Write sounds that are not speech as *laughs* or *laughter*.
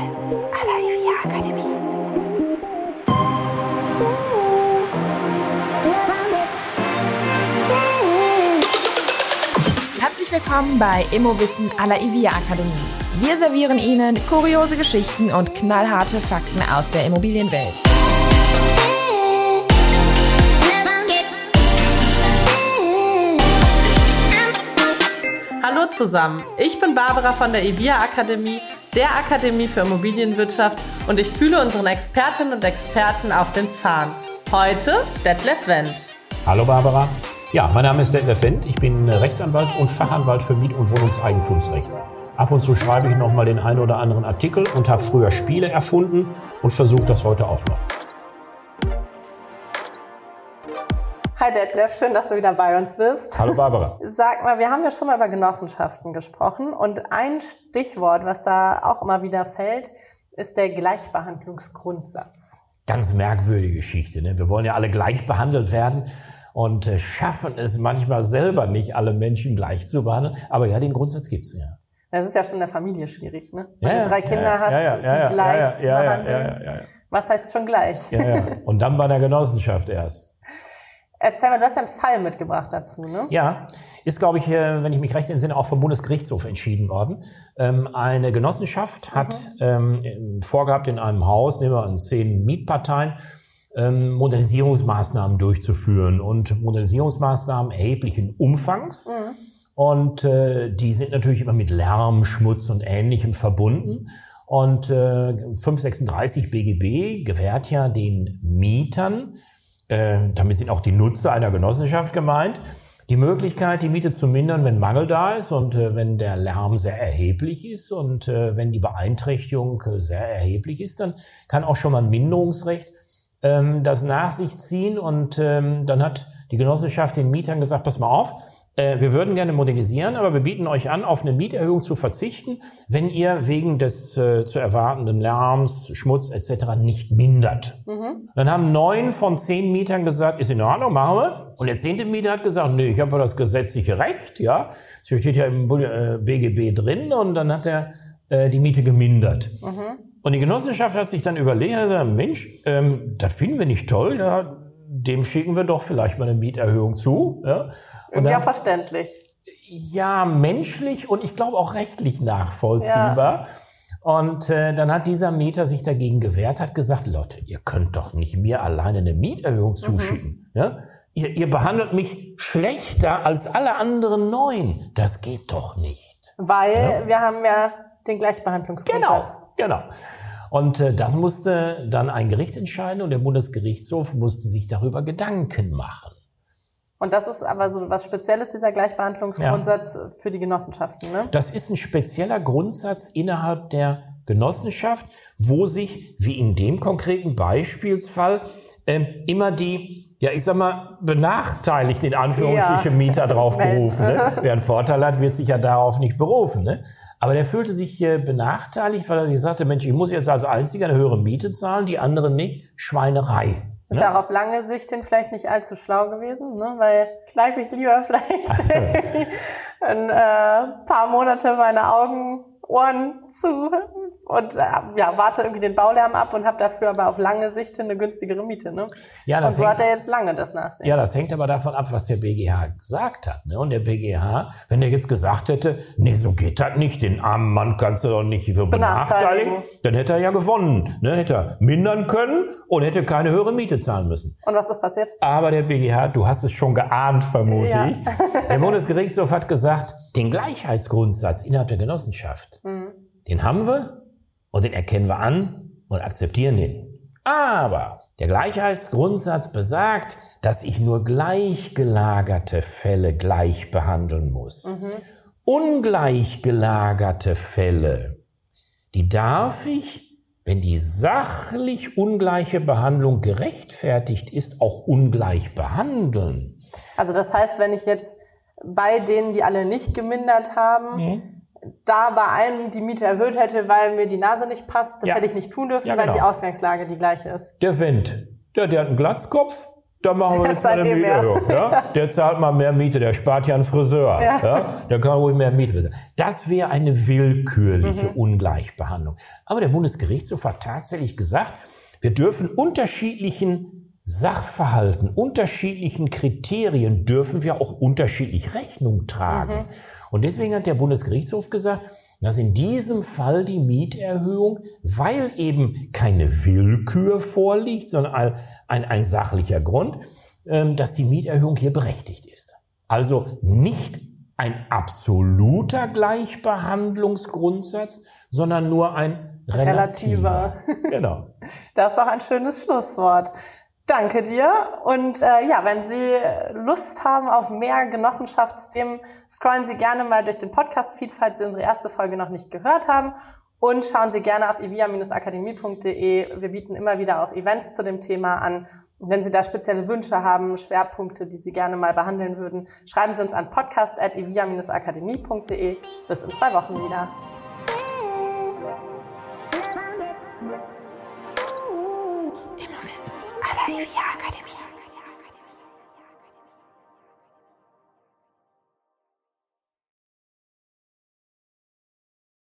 Immowissen à la IVA Akademie. Herzlich willkommen bei Immowissen à la IVA Akademie. Wir servieren Ihnen kuriose Geschichten und knallharte Fakten aus der Immobilienwelt. Hallo zusammen, ich bin Barbara von der IVIA Akademie, der Akademie für Immobilienwirtschaft und ich fühle unseren Expertinnen und Experten auf den Zahn. Heute Detlef Wendt. Hallo Barbara. Ja, mein Name ist Detlef Wendt. Ich bin Rechtsanwalt und Fachanwalt für Miet- und Wohnungseigentumsrecht. Ab und zu schreibe ich noch mal den einen oder anderen Artikel und habe früher Spiele erfunden und versuche das heute auch noch. Hi Detlef, schön, dass du wieder bei uns bist. Hallo Barbara. Sag mal, wir haben ja schon mal über Genossenschaften gesprochen und ein Stichwort, was da auch immer wieder fällt, ist der Gleichbehandlungsgrundsatz. Ganz merkwürdige Geschichte. Ne? Wir wollen ja alle gleich behandelt werden und äh, schaffen es manchmal selber nicht, alle Menschen gleich zu behandeln. Aber ja, den Grundsatz gibt's ja. Das ist ja schon in der Familie schwierig, ne? Wenn Ja, du drei Kinder ja, hast, ja, die gleich zu behandeln. Was heißt schon gleich? *laughs* Und dann bei der Genossenschaft erst. Erzähl mal, du hast ja einen Fall mitgebracht dazu, ne? Ja, ist, glaube ich, äh, wenn ich mich recht entsinne, auch vom Bundesgerichtshof entschieden worden. Ähm, Eine Genossenschaft hat ähm, vorgehabt, in einem Haus, nehmen wir an zehn Mietparteien, ähm, Modernisierungsmaßnahmen durchzuführen und Modernisierungsmaßnahmen erheblichen Umfangs. Und äh, die sind natürlich immer mit Lärm, Schmutz und Ähnlichem verbunden. Und äh, 536 BGB gewährt ja den Mietern, äh, damit sind auch die Nutzer einer Genossenschaft gemeint, die Möglichkeit, die Miete zu mindern, wenn Mangel da ist und äh, wenn der Lärm sehr erheblich ist und äh, wenn die Beeinträchtigung äh, sehr erheblich ist, dann kann auch schon mal ein Minderungsrecht ähm, das nach sich ziehen. Und ähm, dann hat die Genossenschaft den Mietern gesagt, pass mal auf, äh, wir würden gerne modernisieren, aber wir bieten euch an, auf eine Mieterhöhung zu verzichten, wenn ihr wegen des äh, zu erwartenden Lärms, Schmutz etc. nicht mindert. Dann haben neun von zehn Mietern gesagt, ist in Ordnung, machen wir. Und der zehnte Mieter hat gesagt, nee, ich habe das gesetzliche Recht, ja. Das steht ja im Bu- äh, BGB drin und dann hat er äh, die Miete gemindert. Und die Genossenschaft hat sich dann überlegt, hat gesagt, Mensch, ähm, das finden wir nicht toll, ja, dem schicken wir doch vielleicht mal eine Mieterhöhung zu. Ja. Und auch verständlich. ja, menschlich und ich glaube auch rechtlich nachvollziehbar. Und äh, dann hat dieser Mieter sich dagegen gewehrt, hat gesagt, Leute, ihr könnt doch nicht mir alleine eine Mieterhöhung zuschicken. Ja? Ihr, ihr behandelt mich schlechter als alle anderen neun. Das geht doch nicht. Weil wir haben ja den Gleichbehandlungsgrundsatz. Genau, genau. Und äh, das musste dann ein Gericht entscheiden und der Bundesgerichtshof musste sich darüber Gedanken machen. Und das ist aber so was Spezielles, dieser Gleichbehandlungsgrundsatz für die Genossenschaften, ne? Das ist ein spezieller Grundsatz innerhalb der Genossenschaft, wo sich, wie in dem konkreten Beispielsfall, ähm, immer die, ja, ich sag mal, benachteiligten, in Anführungsstrichen, Ja. Mieter drauf Mensch. berufen. Ne? *laughs* Wer einen Vorteil hat, wird sich ja darauf nicht berufen. Ne? Aber der fühlte sich äh, benachteiligt, weil er sich sagte, Mensch, ich muss jetzt als Einziger eine höhere Miete zahlen, die anderen nicht. Schweinerei. Ist ja auch auf lange Sicht hin vielleicht nicht allzu schlau gewesen, ne? Weil greife ich lieber *laughs* vielleicht *laughs* ein äh, paar Monate meine Augen, Ohren zu und äh, ja, warte irgendwie den Baulärm ab und habe dafür aber auf lange Sicht hin eine günstigere Miete. Ne? Ja, und das so hängt- hat er jetzt lange das Nachsehen. Ja, das hängt aber davon ab, was der BGH gesagt hat. Ne? Und der BGH, wenn er jetzt gesagt hätte, nee, so geht das nicht, den armen Mann kannst du doch nicht so benachteiligen, dann hätte er ja gewonnen. Ne? Hätte er mindern können und hätte keine höhere Miete zahlen müssen. Und was ist passiert? Aber der BGH, du hast es schon geahnt, vermute Ja. ich. Der *laughs* Bundesgerichtshof hat gesagt, den Gleichheitsgrundsatz innerhalb der Genossenschaft, den haben wir und den erkennen wir an und akzeptieren den. Aber der Gleichheitsgrundsatz besagt, dass ich nur gleichgelagerte Fälle gleich behandeln muss. Ungleich gelagerte Fälle, die darf ich, wenn die sachlich ungleiche Behandlung gerechtfertigt ist, auch ungleich behandeln. Also das heißt, wenn ich jetzt bei denen, die alle nicht gemindert haben, Mhm. Da bei einem die Miete erhöht hätte, weil mir die Nase nicht passt, das Ja. hätte ich nicht tun dürfen, Ja, weil genau. die Ausgangslage die gleiche ist. Der Wendt, der, der hat einen Glatzkopf, da machen wir Der jetzt mal eine. Mieterhöhung. Ja? *laughs* Der zahlt mal mehr Miete, der spart ja einen Friseur. Ja. Ja. Der kann ruhig mehr Miete bezahlen. Das wäre eine willkürliche Mhm. Ungleichbehandlung. Aber der Bundesgerichtshof hat tatsächlich gesagt, wir dürfen unterschiedlichen Sachverhalten, unterschiedlichen Kriterien dürfen wir auch unterschiedlich Rechnung tragen. Und deswegen hat der Bundesgerichtshof gesagt, dass in diesem Fall die Mieterhöhung, weil eben keine Willkür vorliegt, sondern ein, ein, ein sachlicher Grund, ähm, dass die Mieterhöhung hier berechtigt ist. Also nicht ein absoluter Gleichbehandlungsgrundsatz, sondern nur ein relativer. Relativer. *laughs* Genau. Das ist doch ein schönes Schlusswort. Danke dir. Und äh, ja, wenn Sie Lust haben auf mehr Genossenschaftsthemen, scrollen Sie gerne mal durch den Podcast-Feed, falls Sie unsere erste Folge noch nicht gehört haben. Und schauen Sie gerne auf ivia-akademie.de. Wir bieten immer wieder auch Events zu dem Thema an. Und wenn Sie da spezielle Wünsche haben, Schwerpunkte, die Sie gerne mal behandeln würden, schreiben Sie uns an podcast.ivia-akademie.de. Bis in zwei Wochen wieder. Immowissen à la IVA Akademie.